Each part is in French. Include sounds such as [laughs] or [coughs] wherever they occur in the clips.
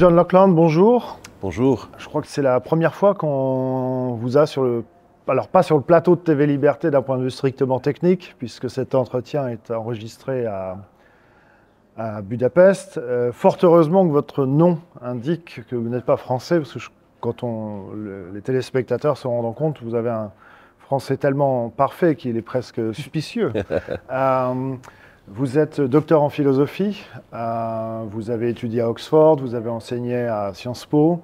John Lockland, bonjour. Bonjour. Je crois que c'est la première fois qu'on vous a sur le... Alors pas sur le plateau de TV Liberté d'un point de vue strictement technique, puisque cet entretien est enregistré à, à Budapest. Euh, fort heureusement que votre nom indique que vous n'êtes pas français, parce que je- quand on, le- les téléspectateurs se rendent compte, vous avez un français tellement parfait qu'il est presque suspicieux. [laughs] Euh, vous êtes docteur en philosophie, euh, vous avez étudié à Oxford, vous avez enseigné à Sciences Po,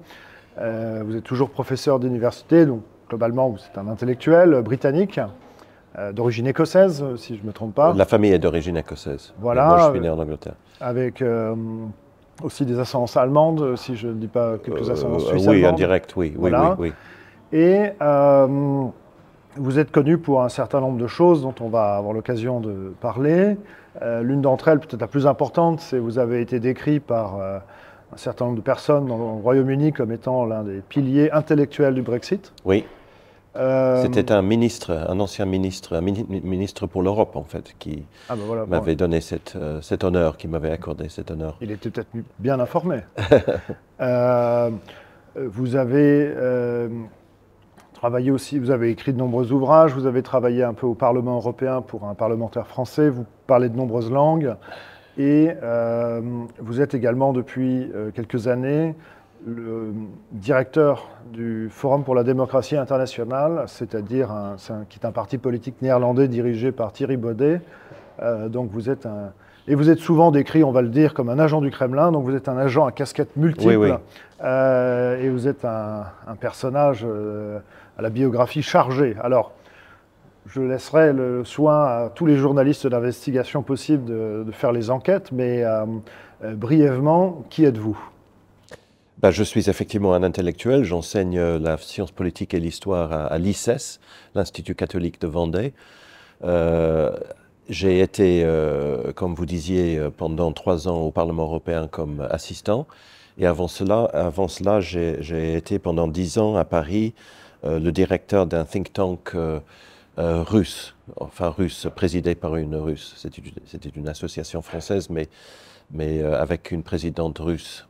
euh, vous êtes toujours professeur d'université, donc globalement vous êtes un intellectuel britannique, euh, d'origine écossaise, si je ne me trompe pas. La famille est d'origine écossaise. Voilà. Moi, je suis né en Angleterre. avec euh, aussi des ascendances allemandes, si je ne dis pas quelques ascendances euh, suisses oui, allemandes. indirect, oui. oui, Voilà. oui, oui. Et euh, vous êtes connu pour un certain nombre de choses dont on va avoir l'occasion de parler. Euh, L'une d'entre elles, peut-être la plus importante, c'est vous avez été décrit par euh, un certain nombre de personnes dans le Royaume-Uni comme étant l'un des piliers intellectuels du Brexit. Oui, Euh, c'était un ministre, un ancien ministre, un mini- ministre pour l'Europe, en fait, qui ah ben voilà, bon, m'avait donné cette, cet honneur, qui m'avait accordé cet honneur. Il était peut-être bien informé. [laughs] Vous avez travaillé aussi, vous avez écrit de nombreux ouvrages, vous avez travaillé un peu au Parlement européen pour un parlementaire français, vous parlez de nombreuses langues, et euh, vous êtes également depuis euh, quelques années le directeur du Forum pour la démocratie internationale, c'est-à-dire qui est un parti politique néerlandais dirigé par Thierry Baudet. Euh, donc vous êtes un, et vous êtes souvent décrit, on va le dire, comme un agent du Kremlin. Donc vous êtes un agent à casquette multiple. Oui, oui. Euh, et vous êtes un, un personnage euh, à la biographie chargée. Alors, je laisserai le soin à tous les journalistes d'investigation possibles de, faire les enquêtes, mais euh, euh, brièvement, qui êtes-vous? Ben, je suis effectivement un intellectuel. J'enseigne euh, la science politique et l'histoire à, à l'Institut catholique de Vendée. J'ai été, comme vous disiez, pendant trois ans au Parlement européen comme assistant. Et avant cela, avant cela j'ai été pendant dix ans à Paris le directeur d'un think tank euh, euh, russe, enfin russe, présidé par une russe. C'était une, association française, mais, euh, avec une présidente russe.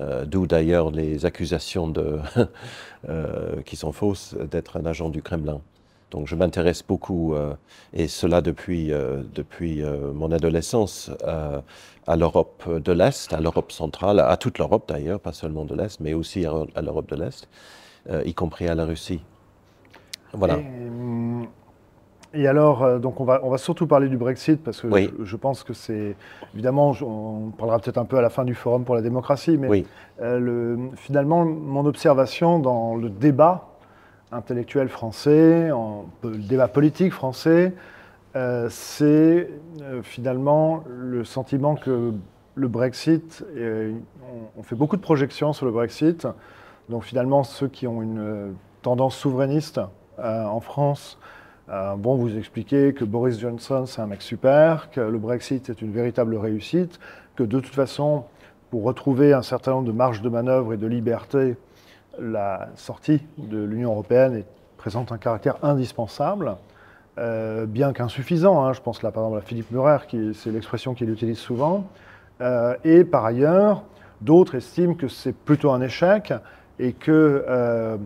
Euh, D'où d'ailleurs les accusations [laughs] euh, qui sont fausses d'être un agent du Kremlin. Donc je m'intéresse beaucoup, euh, et cela depuis, euh, euh, mon adolescence, euh, à l'Europe de l'Est, à l'Europe centrale, à toute l'Europe d'ailleurs, pas seulement de l'Est, mais aussi à, l'Europe de l'Est, euh, y compris à la Russie. Voilà. Et, et alors, euh, donc on va, on va surtout parler du Brexit parce que Oui. je, je pense que c'est évidemment, on parlera peut-être un peu à la fin du forum pour la démocratie, mais Oui. euh, le- finalement, mon observation dans le débat intellectuel français, en- le débat politique français, euh, c'est euh, finalement le sentiment que le Brexit, euh, on, on fait beaucoup de projections sur le Brexit, donc finalement ceux qui ont une euh, tendance souverainiste euh, en France euh, bon, vous expliquez que Boris Johnson, c'est un mec super, que le Brexit est une véritable réussite, que de toute façon, pour retrouver un certain nombre de marges de manœuvre et de liberté, la sortie de l'Union européenne présente un caractère indispensable, euh, bien qu'insuffisant. hein. Je pense là par exemple à Philippe Murer, c'est l'expression qu'il utilise souvent. Et par ailleurs, d'autres estiment que c'est plutôt un échec et que euh,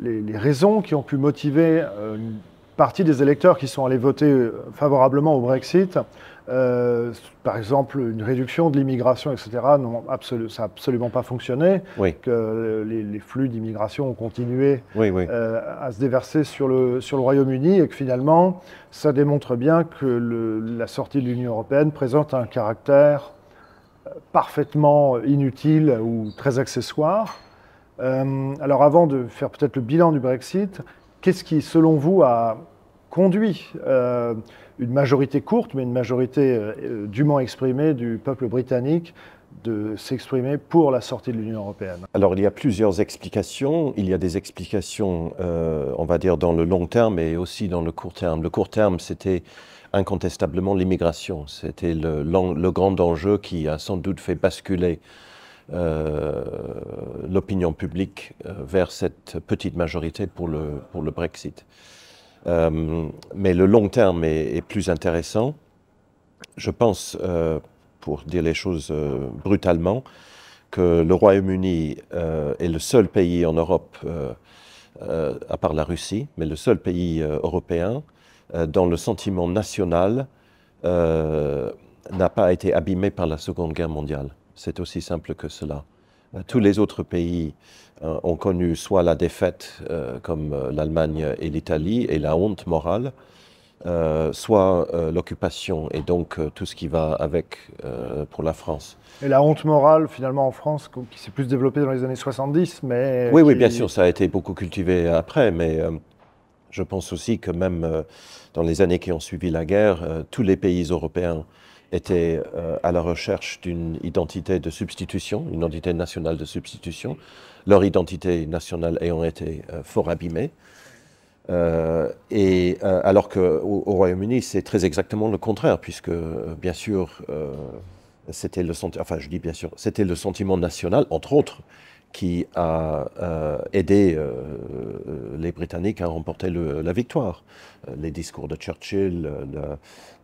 les, les raisons qui ont pu motiver euh, une partie des électeurs qui sont allés voter euh, favorablement au Brexit, euh, par exemple une réduction de l'immigration, etc., non, absolu- ça n'a absolument pas fonctionné, Oui, que les, les flux d'immigration ont continué oui, oui. euh, à se déverser sur le, sur le Royaume-Uni et que finalement, ça démontre bien que le- la sortie de l'Union européenne présente un caractère parfaitement inutile ou très accessoire. Euh, alors avant de faire peut-être le bilan du Brexit, qu'est-ce qui, selon vous, a conduit euh, une majorité courte, mais une majorité euh, dûment exprimée du peuple britannique de s'exprimer pour la sortie de l'Union européenne? Alors, il y a plusieurs explications. Il y a des explications, on va dire, dans le long terme et aussi dans le court terme. Le court terme, c'était incontestablement l'immigration. C'était le, le grand enjeu qui a sans doute fait basculer l'opinion publique euh, vers cette petite majorité pour le, pour le Brexit. Euh, mais le long terme est, plus intéressant. Je pense, euh, pour dire les choses euh, brutalement, que le Royaume-Uni est le seul pays en Europe, à part la Russie, mais le seul pays européen dont le sentiment national n'a pas été abîmé par la Seconde Guerre mondiale. C'est aussi simple que cela. Tous les autres pays ont connu soit la défaite, comme l'Allemagne et l'Italie, et la honte morale, euh, soit euh, l'occupation et donc euh, tout ce qui va avec pour la France. Et la honte morale, finalement, en France, qui s'est plus développée dans les années 70, mais... Oui, oui, bien sûr, ça a été beaucoup cultivé après, mais je pense aussi que même dans les années qui ont suivi la guerre, tous les pays européens étaient à la recherche d'une identité de substitution, une identité nationale de substitution, leur identité nationale ayant été fort abîmée. Euh, et euh, alors qu'au au, Royaume-Uni, c'est très exactement le contraire, puisque euh, bien sûr, c'était le enfin bien sûr, c'était le sentiment national, entre autres, qui a aidé les Britanniques à remporter la victoire. les discours de Churchill,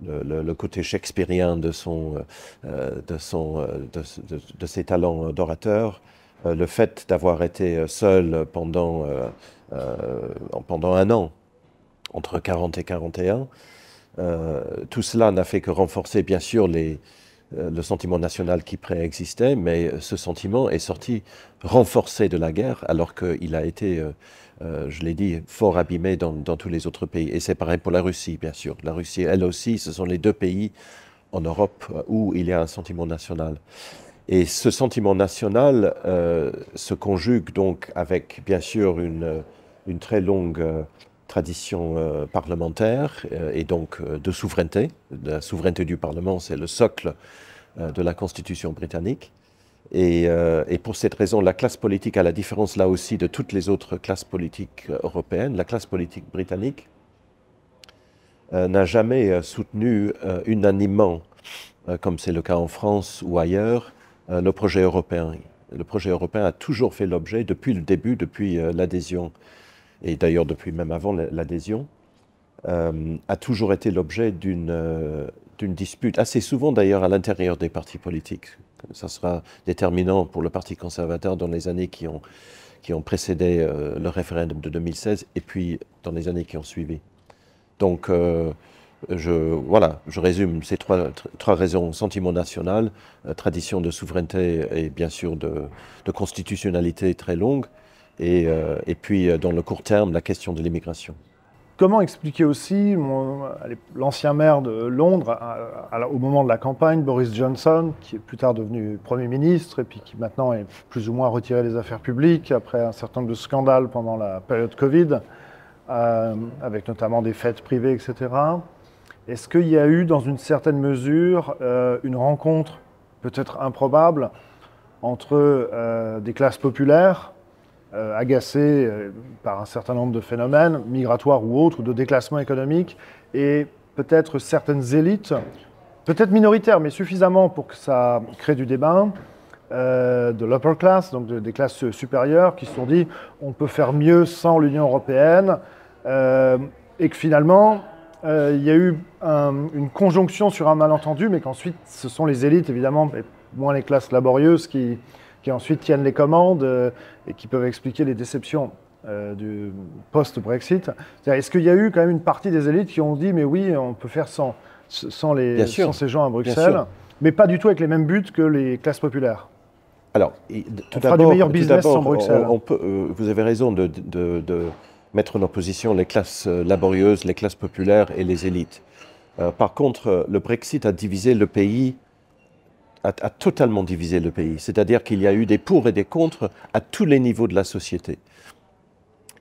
le, côté shakespearien de, son, de, ses talents d'orateur, le fait d'avoir été seul pendant euh, pendant un an, entre 40 et 41. Euh, tout cela n'a fait que renforcer, bien sûr, les, euh, le sentiment national qui préexistait, mais ce sentiment est sorti renforcé de la guerre, alors qu'il a été, je l'ai dit, fort abîmé dans, tous les autres pays. Et c'est pareil pour la Russie, bien sûr. La Russie, elle aussi, ce sont les deux pays en Europe où il y a un sentiment national. Et ce sentiment national se conjugue donc avec, bien sûr, une très longue euh, tradition euh, parlementaire euh, et donc de souveraineté. La souveraineté du Parlement, c'est le socle de la Constitution britannique. Et, et, pour cette raison, la classe politique, à la différence là aussi de toutes les autres classes politiques européennes, la classe politique britannique n'a jamais soutenu unanimement, comme c'est le cas en France ou ailleurs, le projet européen. Le projet européen a toujours fait l'objet, depuis le début, depuis l'adhésion et d'ailleurs depuis même avant l'adhésion, euh, a toujours été l'objet euh, d'une dispute, assez souvent d'ailleurs à l'intérieur des partis politiques. Ça sera déterminant pour le Parti conservateur dans les années qui ont, précédé euh, le référendum de 2016 et puis dans les années qui ont suivi. Donc, voilà, je résume ces trois, raisons sentiment national, tradition de souveraineté et bien sûr de constitutionnalité très longue, euh, et, puis euh, dans le court terme, la question de l'immigration. Comment expliquer aussi l'ancien maire de Londres, au moment de la campagne, Boris Johnson, qui est plus tard devenu Premier ministre et puis qui maintenant est plus ou moins retiré des affaires publiques après un certain nombre de scandales pendant la période Covid, euh, avec notamment des fêtes privées, etc. Est-ce qu'il y a eu, dans une certaine mesure, une rencontre peut-être improbable entre des classes populaires euh, agacé euh, par un certain nombre de phénomènes, migratoires ou autres, de déclassement économique, et peut-être certaines élites, peut-être minoritaires, mais suffisamment pour que ça crée du débat, euh, de l'upper class, donc des classes supérieures, qui se sont dit on peut faire mieux sans l'Union européenne, et que finalement, il y a eu une conjonction sur un malentendu, mais qu'ensuite, ce sont les élites, évidemment, et moins les classes laborieuses, qui, qui ensuite tiennent les commandes euh, et qui peuvent expliquer les déceptions euh, du post-Brexit. Est-ce qu'il y a eu quand même une partie des élites qui ont dit mais oui, on peut faire sans, sans, les, sans ces gens à Bruxelles, mais pas du tout avec les mêmes buts que les classes populaires? Alors, tout on du meilleur business sans Bruxelles. On, peut, euh, vous avez raison de, de, de, mettre en opposition les classes laborieuses, les classes populaires et les élites. par contre, le Brexit a divisé le pays a, totalement divisé le pays. C'est-à-dire qu'il y a eu des pour et des contre à tous les niveaux de la société.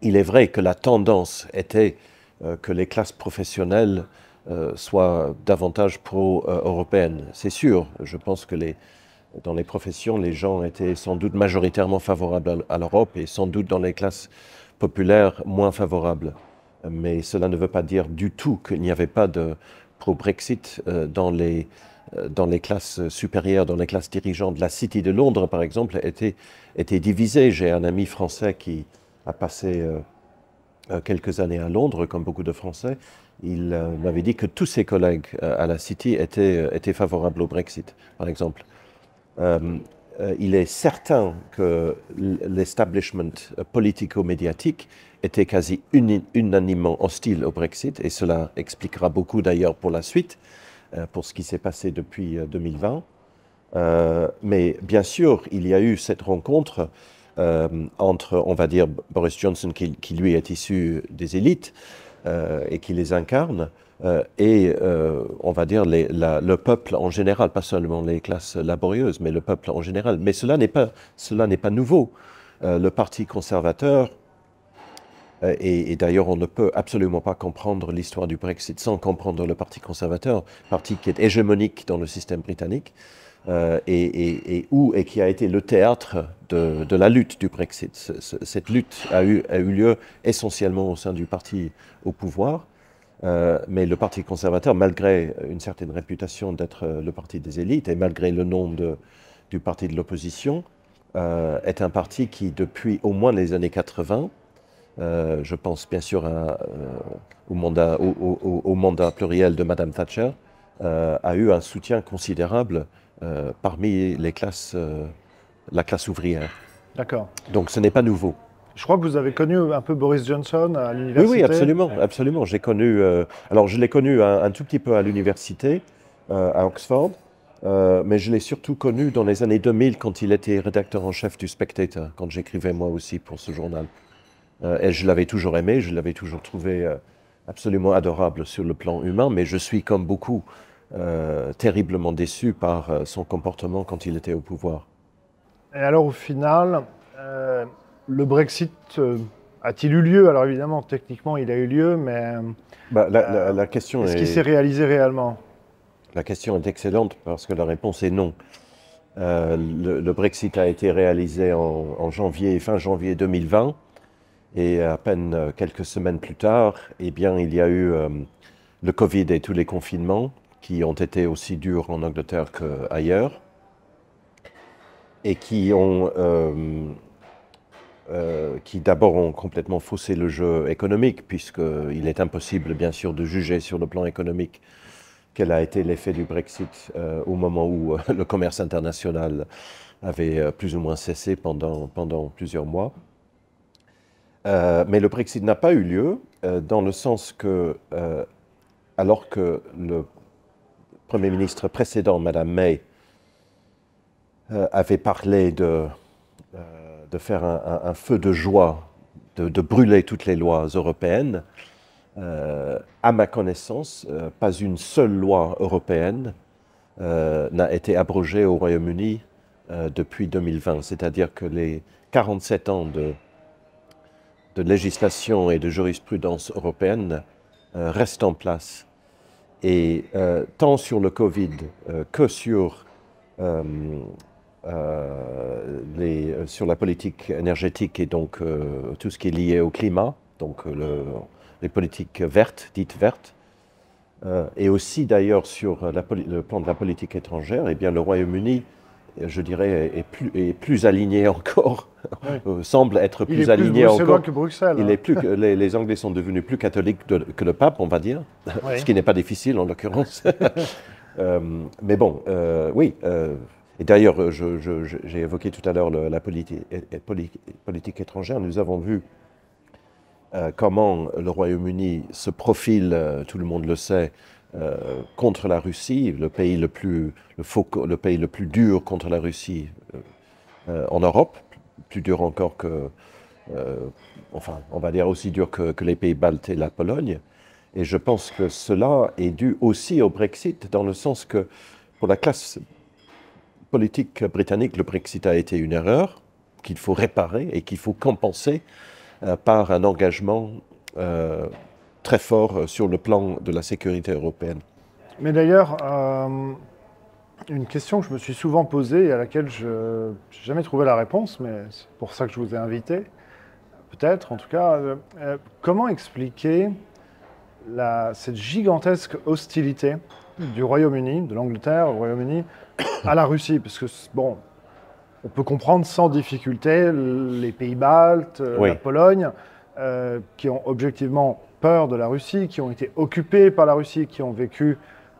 Il est vrai que la tendance était euh, que les classes professionnelles euh, soient davantage pro-européennes. C'est sûr, je pense que dans les professions, les gens étaient sans doute majoritairement favorables à, l'Europe et sans doute dans les classes populaires moins favorables. Mais cela ne veut pas dire du tout qu'il n'y avait pas de pro-Brexit euh, dans les dans les classes supérieures, dans les classes dirigeantes, la City de Londres, par exemple, était, était divisée. J'ai un ami français qui a passé euh, euh, quelques années à Londres, comme beaucoup de Français. Il m'avait dit que tous ses collègues à la City étaient, étaient favorables au Brexit, par exemple. il est certain que l'establishment politico-médiatique était quasi unanimement hostile au Brexit, et cela expliquera beaucoup d'ailleurs pour la suite, pour ce qui s'est passé depuis 2020. mais bien sûr, il y a eu cette rencontre entre, on va dire, Boris Johnson, qui, lui est issu des élites et qui les incarne, euh, et euh, on va dire le peuple en général, pas seulement les classes laborieuses, mais le peuple en général. Mais cela n'est pas, pas nouveau. Euh, le Parti conservateur, et, d'ailleurs on ne peut absolument pas comprendre l'histoire du Brexit sans comprendre le Parti conservateur, parti qui est hégémonique dans le système britannique, et, où, et qui a été le théâtre de, la lutte du Brexit. cette lutte a eu, lieu essentiellement au sein du parti au pouvoir. Euh, mais le Parti conservateur, malgré une certaine réputation d'être euh, le parti des élites et malgré le nom du parti de l'opposition, euh, est un parti qui, depuis au moins les années 80, je pense bien sûr au, mandat, au, mandat, pluriel de Madame Thatcher, a eu un soutien considérable parmi les classes, la classe ouvrière. D'accord. Donc ce n'est pas nouveau. Je crois que vous avez connu un peu Boris Johnson à l'université. Oui, oui, absolument, absolument. J'ai connu. Euh, alors, je l'ai connu un, tout petit peu à l'université, euh, à Oxford, euh, mais je l'ai surtout connu dans les années 2000 quand il était rédacteur en chef du Spectator, quand j'écrivais moi aussi pour ce journal. Et je l'avais toujours aimé, je l'avais toujours trouvé absolument adorable sur le plan humain, mais je suis comme beaucoup terriblement déçu par son comportement quand il était au pouvoir. Et alors, au final le Brexit euh, a-t-il eu lieu? Alors évidemment, techniquement, il a eu lieu, mais bah, la, euh, question est-ce qu'il s'est réalisé réellement? La question est excellente parce que la réponse est non. Euh, le, Brexit a été réalisé en, janvier, fin janvier 2020, et à peine quelques semaines plus tard, eh bien, il y a eu le Covid et tous les confinements qui ont été aussi durs en Angleterre qu'ailleurs, et qui ont euh, qui d'abord ont complètement faussé le jeu économique, puisqu'il est impossible, bien sûr, de juger sur le plan économique quel a été l'effet du Brexit euh, au moment où euh, le commerce international avait plus ou moins cessé pendant, pendant plusieurs mois. Mais le Brexit n'a pas eu lieu, dans le sens que, alors que le Premier ministre précédent, Mme May, avait parlé de de faire un, feu de joie, de, brûler toutes les lois européennes. Euh, à ma connaissance, euh, pas une seule loi européenne euh, n'a été abrogée au Royaume-Uni depuis 2020. C'est-à-dire que les 47 ans de, de législation et de jurisprudence européenne restent en place. Et tant sur le Covid que sur euh, les, euh, sur la politique énergétique et donc euh, tout ce qui est lié au climat, donc le, les politiques vertes, dites vertes, et aussi d'ailleurs sur le plan de la politique étrangère, eh bien le Royaume-Uni, je dirais, est plus, est plus aligné [laughs] encore, semble être plus aligné encore. que Bruxelles. Il est plus, les, les, Anglais sont devenus plus catholiques que le pape, on va dire, [laughs] ce qui n'est pas difficile en l'occurrence. [laughs] mais bon, oui. Et d'ailleurs, euh, j'ai évoqué tout à l'heure la politique, politique, étrangère. Nous avons vu euh, comment le Royaume-Uni se profile, euh, tout le monde le sait, contre la Russie, le pays le plus, le, pays le plus dur contre la Russie en Europe, plus dur encore que, enfin, on va dire aussi dur que, que les pays baltes et la Pologne. Et je pense que cela est dû aussi au Brexit, dans le sens que pour la classe politique britannique, le Brexit a été une erreur qu'il faut réparer et qu'il faut compenser euh, par un engagement euh, très fort sur le plan de la sécurité européenne. Mais d'ailleurs, euh, une question que je me suis souvent posée et à laquelle je n'ai jamais trouvé la réponse, mais c'est pour ça que je vous ai invité, peut-être en tout cas, comment expliquer la, cette gigantesque hostilité du Royaume-Uni, de l'Angleterre au Royaume-Uni, [coughs] à la Russie, parce que, bon, on peut comprendre sans difficulté les pays baltes, euh, la Pologne, euh, qui ont objectivement peur de la Russie, qui ont été occupés par la Russie, qui ont vécu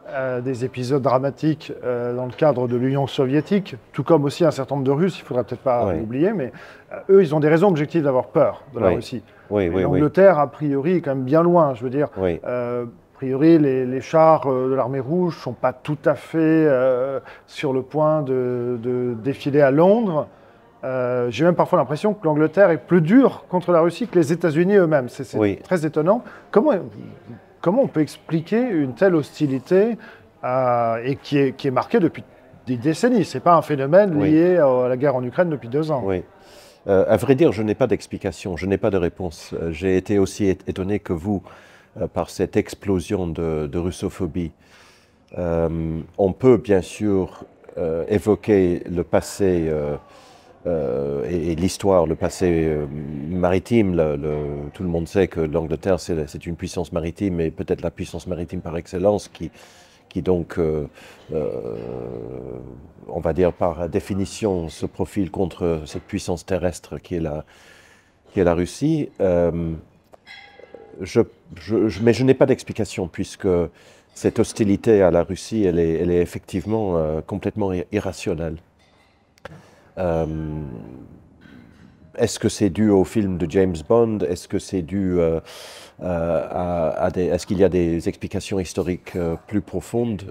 euh, des épisodes dramatiques euh, dans le cadre de l'Union soviétique, tout comme aussi un certain nombre de Russes, il ne faudrait peut-être pas Oui. l'oublier, mais euh, eux, ils ont des raisons objectives d'avoir peur de la Oui. Russie. Oui, Et oui, oui. L'Angleterre, a priori, est quand même bien loin. Je veux dire, a priori, les, les chars de l'armée rouge ne sont pas tout à fait sur le point de, de défiler à Londres. Euh, J'ai même parfois l'impression que l'Angleterre est plus dure contre la Russie que les États-Unis eux-mêmes. C'est Oui. très étonnant. Comment, comment on peut expliquer une telle hostilité euh, et qui est, qui est marquée depuis des décennies? Ce n'est pas un phénomène Oui. lié à la guerre en Ukraine depuis deux ans. Oui. Euh, à vrai dire, je n'ai pas d'explication, je n'ai pas de réponse. J'ai été aussi étonné que vous par cette explosion de, de russophobie. On peut bien sûr évoquer le passé euh, et, l'histoire, le passé euh, maritime. Tout le monde sait que l'Angleterre, c'est une puissance maritime et peut-être la puissance maritime par excellence qui, qui donc, euh, on va dire par définition, se profile contre cette puissance terrestre qui est la, qui est la Russie. Mais je n'ai pas d'explication puisque cette hostilité à la Russie, elle est, effectivement complètement ir- irrationnelle. Euh, Est-ce que c'est dû au film de James Bond? Est-ce que c'est dû euh, euh, à, à des, Est-ce qu'il y a des explications historiques euh, plus profondes?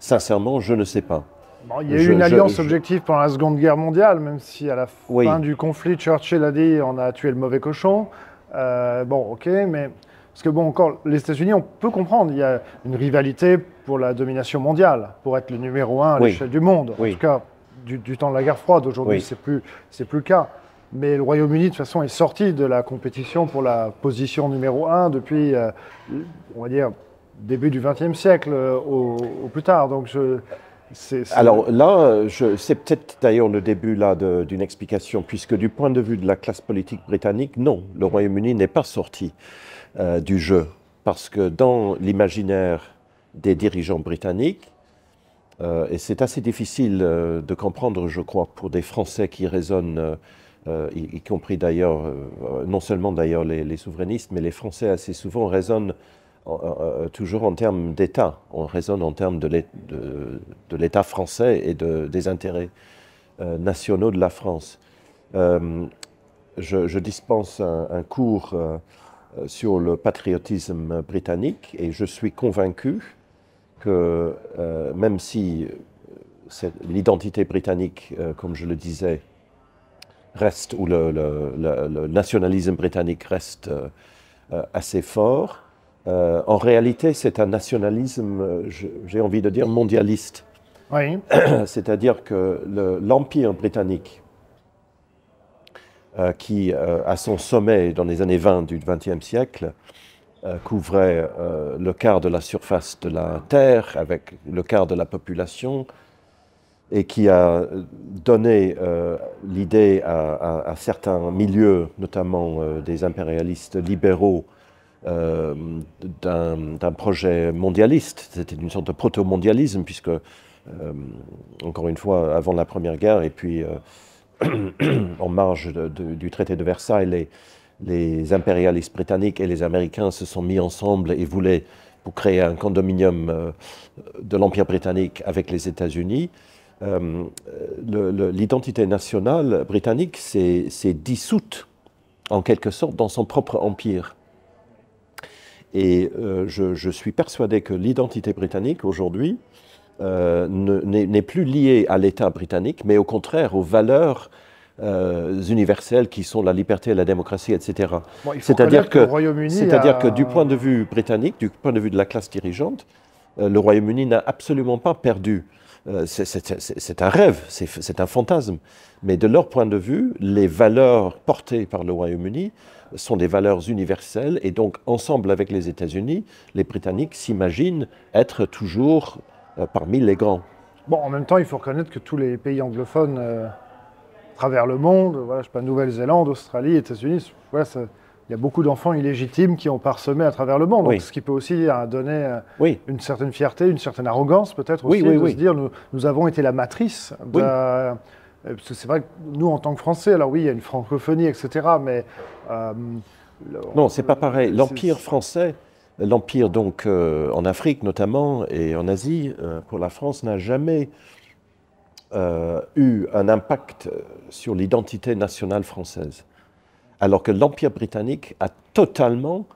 Sincèrement, je ne sais pas. Bon, il y a Je- eu une alliance je- objective pendant la Seconde Guerre mondiale, même si à la Oui. fin du conflit, Churchill a dit on a tué le mauvais cochon. Bon, ok, mais parce que bon, encore les États-Unis, on peut comprendre, il y a une rivalité pour la domination mondiale, pour être le numéro un à Oui. l'échelle du monde. Oui. En tout cas, du, du temps de la guerre froide. Aujourd'hui, Oui. c'est plus plus le cas. Mais le Royaume-Uni, de toute façon, est sorti de la compétition pour la position numéro un depuis, euh, on va dire, début du XXe siècle euh, au, au plus tard. Donc, je, Alors là, c'est peut-être d'ailleurs le début là d'une explication, puisque du point de vue de la classe politique britannique, non, le Royaume-Uni n'est pas sorti euh, du jeu, parce que dans l'imaginaire des dirigeants britanniques, euh, et c'est assez difficile euh, de comprendre, je crois, pour des Français qui raisonnent, euh, euh, y, compris d'ailleurs, non seulement d'ailleurs les, souverainistes, mais les Français assez souvent raisonnent en- en- en- toujours en termes d'État. On raisonne en termes de l'É- de- de l'État français et de- des intérêts nationaux de la France. Je, dispense un, cours sur le patriotisme britannique et je suis convaincu que euh, même si euh, l'identité britannique, euh, comme je le disais, reste, ou le, le- le- le nationalisme britannique reste euh, assez fort, en réalité c'est un nationalisme, j'ai envie de dire, mondialiste. oui. [clears throat] C'est-à-dire que le- l'Empire britannique, qui, à son sommet dans les années 20 du XXe siècle, couvrait euh, le quart de la surface de la Terre, avec le quart de la population, et qui a donné euh, l'idée à, certains milieux, notamment euh, des impérialistes libéraux, euh, d'un projet mondialiste. C'était une sorte de proto-mondialisme, puisque, euh, encore une fois, avant la Première Guerre, et puis euh, [clears throat] en marge du traité de Versailles, les, les impérialistes britanniques et les Américains se sont mis ensemble et voulaient, pour créer un condominium euh, de l'Empire britannique avec les États-Unis, euh, l'identité nationale britannique s'est dissoute, en quelque sorte, dans son propre empire. Et euh, je, suis persuadé que l'identité britannique, aujourd'hui, ne- n'est n'est plus liée à l'État britannique, mais au contraire aux valeurs euh, universelles qui sont la liberté, la démocratie, etc. Bon, C'est-à-dire que, le Royaume-Uni c'est-à-dire a- que du point de vue britannique, du point de vue de la classe dirigeante, euh, le Royaume-Uni n'a absolument pas perdu. Euh, c'est- un rêve, c'est un fantasme. Mais de leur point de vue, les valeurs portées par le Royaume-Uni sont des valeurs universelles. Et donc, ensemble avec les États-Unis, les Britanniques s'imaginent être toujours euh, parmi les grands. Bon, en même temps, il faut reconnaître que tous les pays anglophones travers le monde, voilà, je sais pas, Nouvelle-Zélande, Australie, États-Unis, voilà, ça- il y a beaucoup d'enfants illégitimes qui ont parsemé à travers le monde. Oui. Donc, ce qui peut aussi euh, donner euh, Oui, une certaine fierté, une certaine arrogance peut-être aussi oui, de se dire nous, nous avons été la matrice. de- euh, parce que c'est vrai que nous, en tant que Français, alors oui, il y a une francophonie, etc. Mais euh, non, c'est pas pareil. L'Empire français l'Empire, donc, en Afrique notamment, et en Asie, pour la France, n'a jamais eu un impact sur l'identité nationale française. Alors que l'Empire britannique a totalement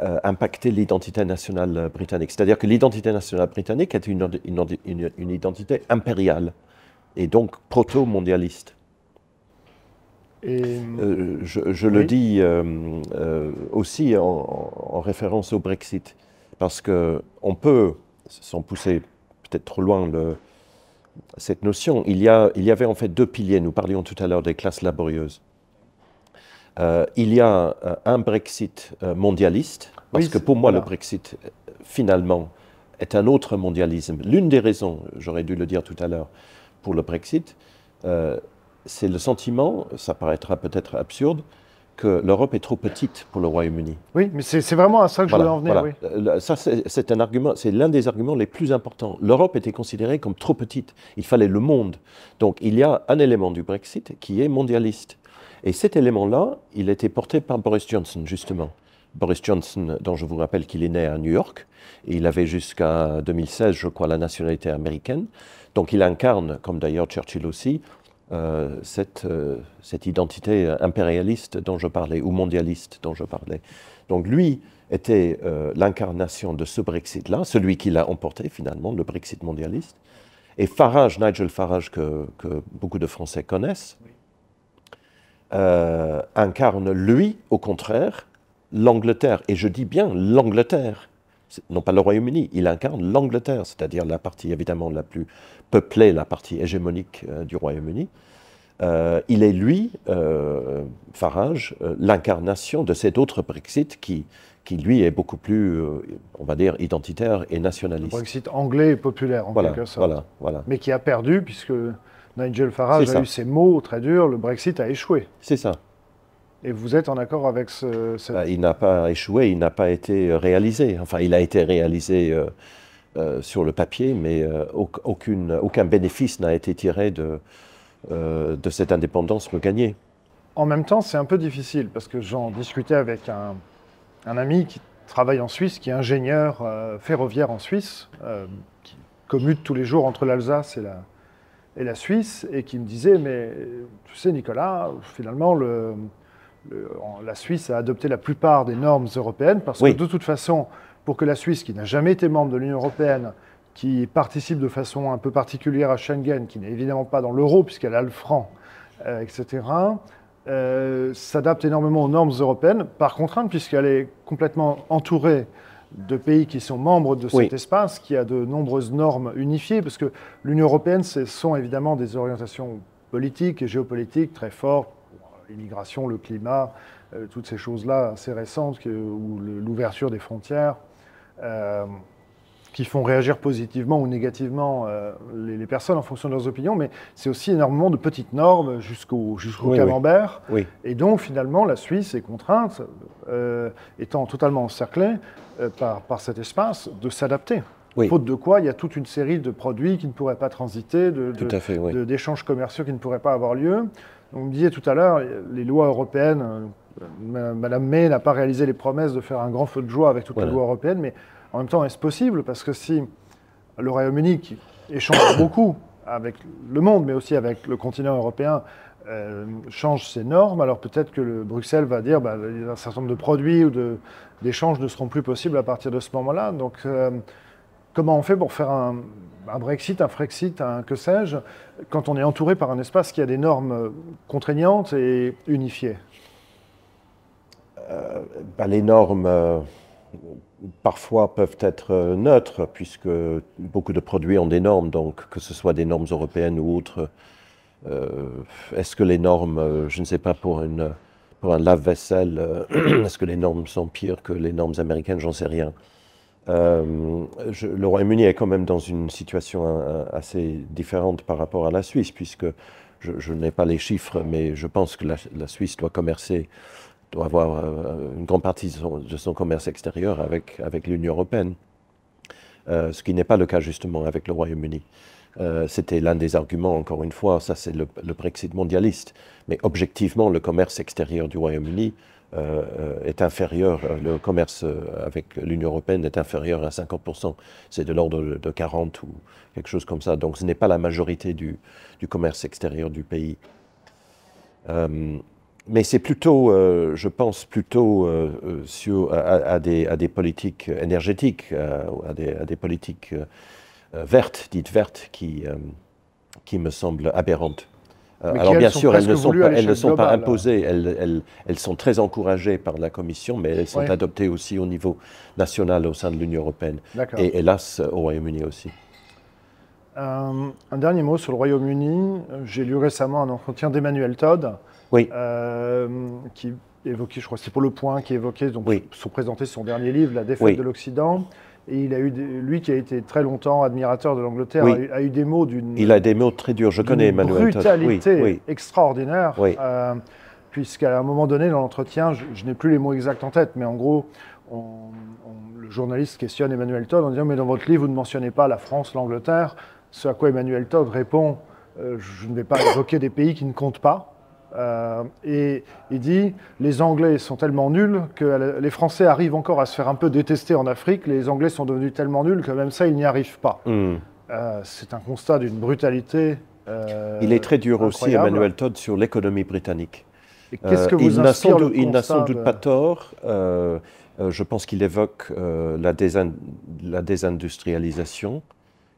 euh, impacter l'identité nationale britannique. C'est-à-dire que l'identité nationale britannique est une, une, identité impériale et donc proto-mondialiste. Euh, je, le dis euh, aussi en, référence au Brexit, parce qu'on peut, sans pousser peut-être trop loin le, cette notion, il y, a, il y avait en fait deux piliers. Nous parlions tout à l'heure des classes laborieuses. Euh, il y a euh, un Brexit euh, mondialiste, parce que pour moi, le Brexit, finalement, est un autre mondialisme. L'une des raisons, j'aurais dû le dire tout à l'heure, pour le Brexit, c'est le sentiment, ça paraîtra peut-être absurde, que l'Europe est trop petite pour le Royaume-Uni. Oui, mais c'est vraiment à ça que je voulais en venir. Oui. Ça, c'est un argument, c'est l'un des arguments les plus importants. L'Europe était considérée comme trop petite. Il fallait le monde. Donc il y a un élément du Brexit qui est mondialiste. Et cet élément-là, il était porté par Boris Johnson, justement. Boris Johnson, dont je vous rappelle qu'il est né à New York, et il avait jusqu'à 2016, je crois, la nationalité américaine. Donc il incarne, comme d'ailleurs Churchill aussi, euh, cette, euh, cette, identité impérialiste dont je parlais, ou mondialiste dont je parlais. Donc lui était euh, l'incarnation de ce Brexit-là, celui qui l'a emporté finalement, le Brexit mondialiste. Et Farage, Nigel Farage, que, que beaucoup de Français connaissent, incarne, lui, au contraire, l'Angleterre. Et je dis bien l'Angleterre, non pas le Royaume-Uni, il incarne l'Angleterre, c'est-à-dire la partie évidemment la plus peuplée, la partie hégémonique euh, du Royaume-Uni. Euh, il est, lui, Farage, l'incarnation de cet autre Brexit qui, qui, lui, est beaucoup plus, on va dire, identitaire et nationaliste. Le Brexit anglais et populaire, en quelque sorte. Voilà, voilà. Mais qui a perdu, puisque Nigel Farage a eu ces mots très durs, le Brexit a échoué. C'est ça. Et vous êtes en accord avec ce... Bah, il n'a pas échoué, il n'a pas été réalisé. Enfin, il a été réalisé euh, euh, sur le papier, mais euh, aucune, aucun bénéfice n'a été tiré de, de cette indépendance regagnée. En même temps, c'est un peu difficile, parce que j'en discutais avec un, un, ami qui travaille en Suisse, qui est ingénieur ferroviaire en Suisse, qui commute tous les jours entre l'Alsace et la, et la Suisse, et qui me disait, mais tu sais Nicolas, finalement, le, la Suisse a adopté la plupart des normes européennes, parce que de toute façon, pour que la Suisse, qui n'a jamais été membre de l'Union européenne, qui participe de façon un peu particulière à Schengen, qui n'est évidemment pas dans l'euro puisqu'elle a le franc, euh, etc., euh, s'adapte énormément aux normes européennes, par contrainte, puisqu'elle est complètement entourée de pays qui sont membres de cet espace, qui a de nombreuses normes unifiées, parce que l'Union européenne, ce sont évidemment des orientations politiques et géopolitiques très fortes, l'immigration, le climat, euh, toutes ces choses-là assez récentes, ou l'ouverture des frontières. Euh, qui font réagir positivement ou négativement euh, les, personnes en fonction de leurs opinions, mais c'est aussi énormément de petites normes jusqu'au jusqu'au camembert. Et donc finalement, la Suisse est contrainte, euh, étant totalement encerclée euh, par, par cet espace, de s'adapter. Faute de quoi, il y a toute une série de produits qui ne pourraient pas transiter, d'échanges de, commerciaux qui ne pourraient pas avoir lieu. On me disait tout à l'heure, les lois européennes, Madame May n'a pas réalisé les promesses de faire un grand feu de joie avec toutes les lois européennes, mais en même temps, est-ce possible? Parce que si le Royaume-Uni, qui échange [coughs] beaucoup avec le monde, mais aussi avec le continent européen, euh, change ses normes, alors peut-être que le Bruxelles va dire bah, un certain nombre de produits ou d'échanges ne seront plus possibles à partir de ce moment-là. Donc, euh, comment on fait pour faire un, Brexit, un Frexit, un que sais-je, quand on est entouré par un espace qui a des normes contraignantes et unifiées euh, bah, Les normes parfois peuvent être euh, neutres, puisque beaucoup de produits ont des normes, donc que ce soit des normes européennes ou autres. Euh, est-ce que les normes, euh, je ne sais pas, pour, pour un lave-vaisselle, [clears throat] est-ce que les normes sont pires que les normes américaines? J'en sais rien. Le Royaume-Uni est quand même dans une situation assez différente par rapport à la Suisse, puisque je, n'ai pas les chiffres, mais je pense que la, Suisse doit commercer doit avoir euh, une grande partie de son, commerce extérieur avec, l'Union européenne, euh, ce qui n'est pas le cas justement avec le Royaume-Uni. Euh, c'était l'un des arguments, encore une fois, ça c'est le, Brexit mondialiste. Mais objectivement, le commerce extérieur du Royaume-Uni est inférieur, le commerce avec l'Union européenne est inférieur à 50%. C'est de l'ordre de 40 ou quelque chose comme ça. Donc ce n'est pas la majorité du, du, commerce extérieur du pays. mais c'est plutôt, je pense, plutôt sur, à, des, à, des, politiques énergétiques, à des, à, des, politiques vertes, dites vertes, qui, qui me semblent aberrantes. Euh, alors bien sûr, elles ne sont pas, elles ne sont pas imposées, elles, elles, elles, sont très encouragées par la Commission, mais elles sont adoptées aussi au niveau national au sein de l'Union européenne. Et hélas, au Royaume-Uni aussi. Euh, un dernier mot sur le Royaume-Uni. J'ai lu récemment un entretien d'Emmanuel Todd, oui. euh, qui évoquait, je crois que c'est pour le point, qui évoquait, donc, oui. son présenté son dernier livre, La défaite de l'Occident. Et il a eu, lui qui a été très longtemps admirateur de l'Angleterre, a, eu des mots d'une. Il a des mots très durs, je connais Emmanuel. brutalité oui, extraordinaire. Euh, Puisqu'à un moment donné, dans l'entretien, je, n'ai plus les mots exacts en tête, mais en gros, le journaliste questionne Emmanuel Todd en disant Mais dans votre livre, vous ne mentionnez pas la France, l'Angleterre. Ce à quoi Emmanuel Todd répond euh, Je ne vais pas [coughs] évoquer des pays qui ne comptent pas. Euh, et il dit les Anglais sont tellement nuls que les Français arrivent encore à se faire un peu détester en Afrique. Les Anglais sont devenus tellement nuls que même ça, ils n'y arrivent pas. Hmm. Euh, c'est un constat d'une brutalité. Euh, il est très dur aussi, Emmanuel Todd, sur l'économie britannique. Qu'est-ce que vous il n'a sans, doute, sans doute pas tort. je pense qu'il évoque la, la désindustrialisation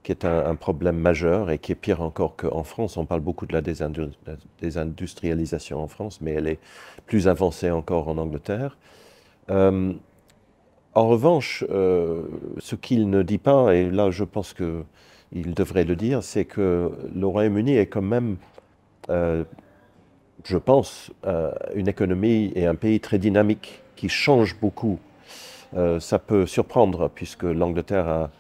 qui est un, problème majeur et qui est pire encore qu'en France. On parle beaucoup de la désindustrialisation en France, mais elle est plus avancée encore en Angleterre. Euh, en revanche, euh, ce qu'il ne dit pas, et là je pense qu'il devrait le dire, c'est que le Royaume-Uni est quand même, euh, je pense, une économie et un pays très dynamique qui change beaucoup. ça peut surprendre puisque l'Angleterre a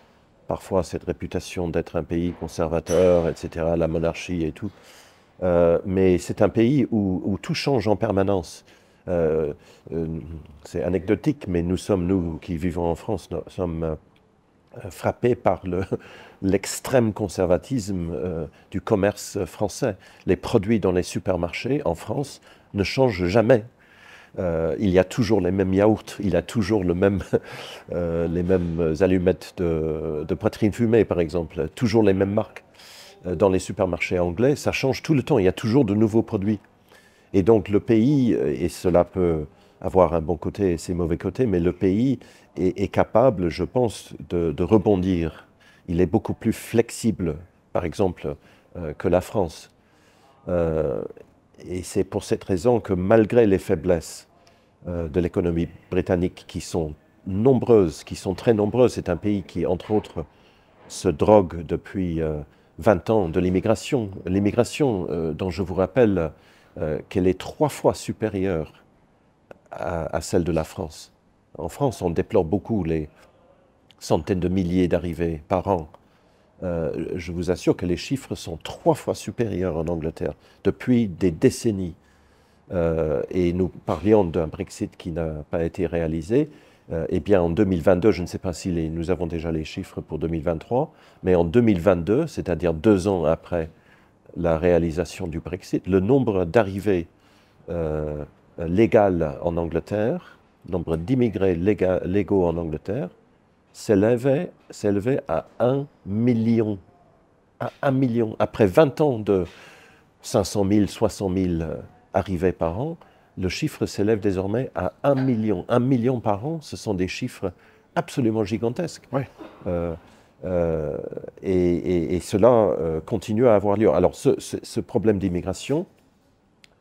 parfois cette réputation d'être un pays conservateur, etc., la monarchie et tout. Euh, mais c'est un pays où, tout change en permanence. Euh, euh, c'est anecdotique, mais nous sommes, nous qui vivons en France, nous sommes frappés par [laughs] l'extrême conservatisme du commerce français. Les produits dans les supermarchés en France ne changent jamais. Euh, il y a toujours les mêmes yaourts, il y a toujours le même, [laughs] euh, les mêmes allumettes de, poitrine fumée, par exemple, toujours les mêmes marques. Euh, dans les supermarchés anglais, ça change tout le temps, il y a toujours de nouveaux produits. Et donc le pays, et cela peut avoir un bon côté et ses mauvais côtés, mais le pays est, capable, je pense, de, rebondir. Il est beaucoup plus flexible, par exemple, que la France. Et c'est pour cette raison que malgré les faiblesses euh, de l'économie britannique qui sont nombreuses, qui sont très nombreuses, c'est un pays qui, entre autres, se drogue depuis 20 euh, ans de l'immigration. L'immigration euh, dont je vous rappelle qu'elle est trois fois supérieure à, celle de la France. En France, on déplore beaucoup les centaines de milliers d'arrivées par an. Euh, je vous assure que les chiffres sont trois fois supérieurs en Angleterre depuis des décennies. Euh, et nous parlions d'un Brexit qui n'a pas été réalisé. Euh, eh bien, en 2022, je ne sais pas si nous avons déjà les chiffres pour 2023, mais en 2022, c'est-à-dire deux ans après la réalisation du Brexit, le nombre d'arrivées légales en Angleterre, nombre d'immigrés légaux en Angleterre, s'élevait, à 1 million. À 1 million. Après 20 ans de 500 000, 600 000 arrivées par an, le chiffre s'élève désormais à 1 million. 1 million par an, ce sont des chiffres absolument gigantesques. Euh, euh, et, cela euh, continue à avoir lieu. Alors ce, ce problème d'immigration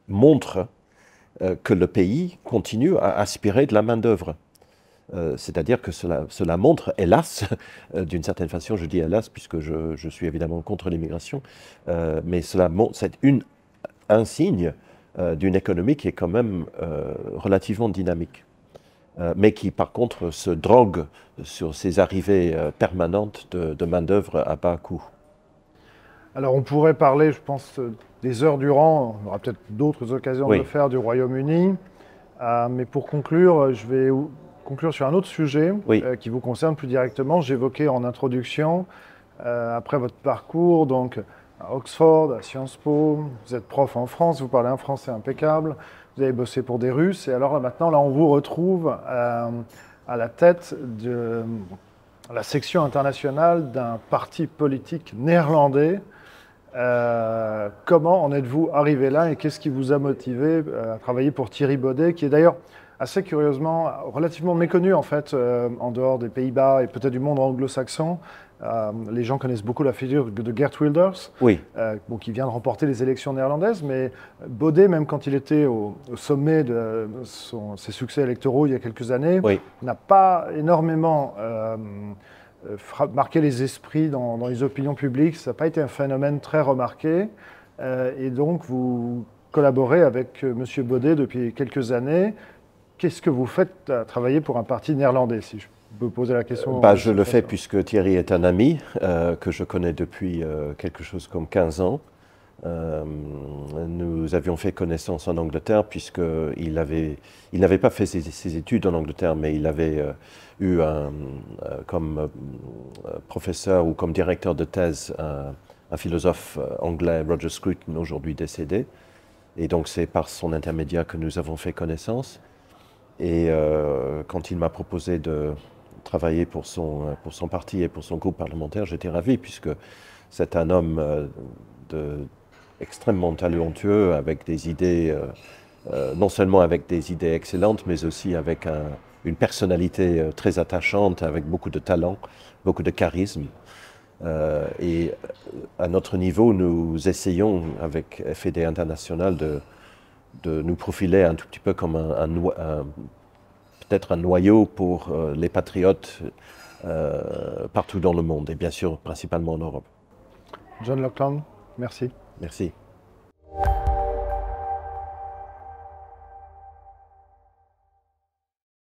montre que le pays continue à aspirer de la main-d'œuvre. Euh, c'est-à-dire que cela, montre, hélas, [laughs] euh, d'une certaine façon, je dis hélas puisque je, suis évidemment contre l'immigration, euh, mais cela montre, c'est une, un signe d'une économie qui est quand même relativement dynamique, mais qui par contre se drogue sur ces arrivées permanentes de, main-d'œuvre à bas coût. Alors on pourrait parler, je pense, des heures durant, on aura peut-être d'autres occasions de le faire, du Royaume-Uni. mais pour conclure, je vais conclure sur un autre sujet euh, qui vous concerne plus directement. J'évoquais en introduction, euh, après votre parcours, donc à Oxford, à Sciences Po, vous êtes prof en France, vous parlez un français impeccable, vous avez bossé pour des Russes, et alors là, maintenant, là, on vous retrouve à, à la tête de la section internationale d'un parti politique néerlandais. Euh, comment en êtes-vous arrivé là et qu'est-ce qui vous a motivé à travailler pour Thierry Baudet, qui est d'ailleurs assez curieusement relativement méconnu en fait euh, en dehors des Pays-Bas et peut-être du monde anglo-saxon. Euh, les gens connaissent beaucoup la figure de Gert Wilders, Oui, euh, bon, qui vient de remporter les élections néerlandaises, mais Baudet, même quand il était au, au sommet de son- ses succès électoraux il y a quelques années, oui. n'a pas énormément marqué les esprits dans, dans les opinions publiques. Ça n'a pas été un phénomène très remarqué. Et donc, vous collaborez avec M. Baudet depuis quelques années. Qu'est-ce que vous faites à travailler pour un parti néerlandais, si je peux poser la question Bah, de je le fais puisque Thierry est un ami euh, que je connais depuis euh, quelque chose comme 15 ans. Euh, nous avions fait connaissance en Angleterre puisqu'il avait, il n'avait pas fait ses, ses études en Angleterre, mais il avait euh, eu un, euh, comme euh, professeur ou comme directeur de thèse un, un philosophe euh, anglais, Roger Scruton, aujourd'hui décédé. Et donc c'est par son intermédiaire que nous avons fait connaissance. Et euh, quand il m'a proposé de travailler pour son, pour son parti et pour son groupe parlementaire, j'étais ravi puisque c'est un homme euh, extrêmement talentueux avec des idées, euh, non seulement avec des idées excellentes, mais aussi avec un- une personnalité très attachante, avec beaucoup de talent, beaucoup de charisme. Et à notre niveau, nous essayons avec FED International de, de nous profiler un tout petit peu comme un, un noi- un- peut-être un noyau pour euh, les patriotes euh, partout dans le monde et bien sûr principalement en Europe. John Lockland, merci. Merci.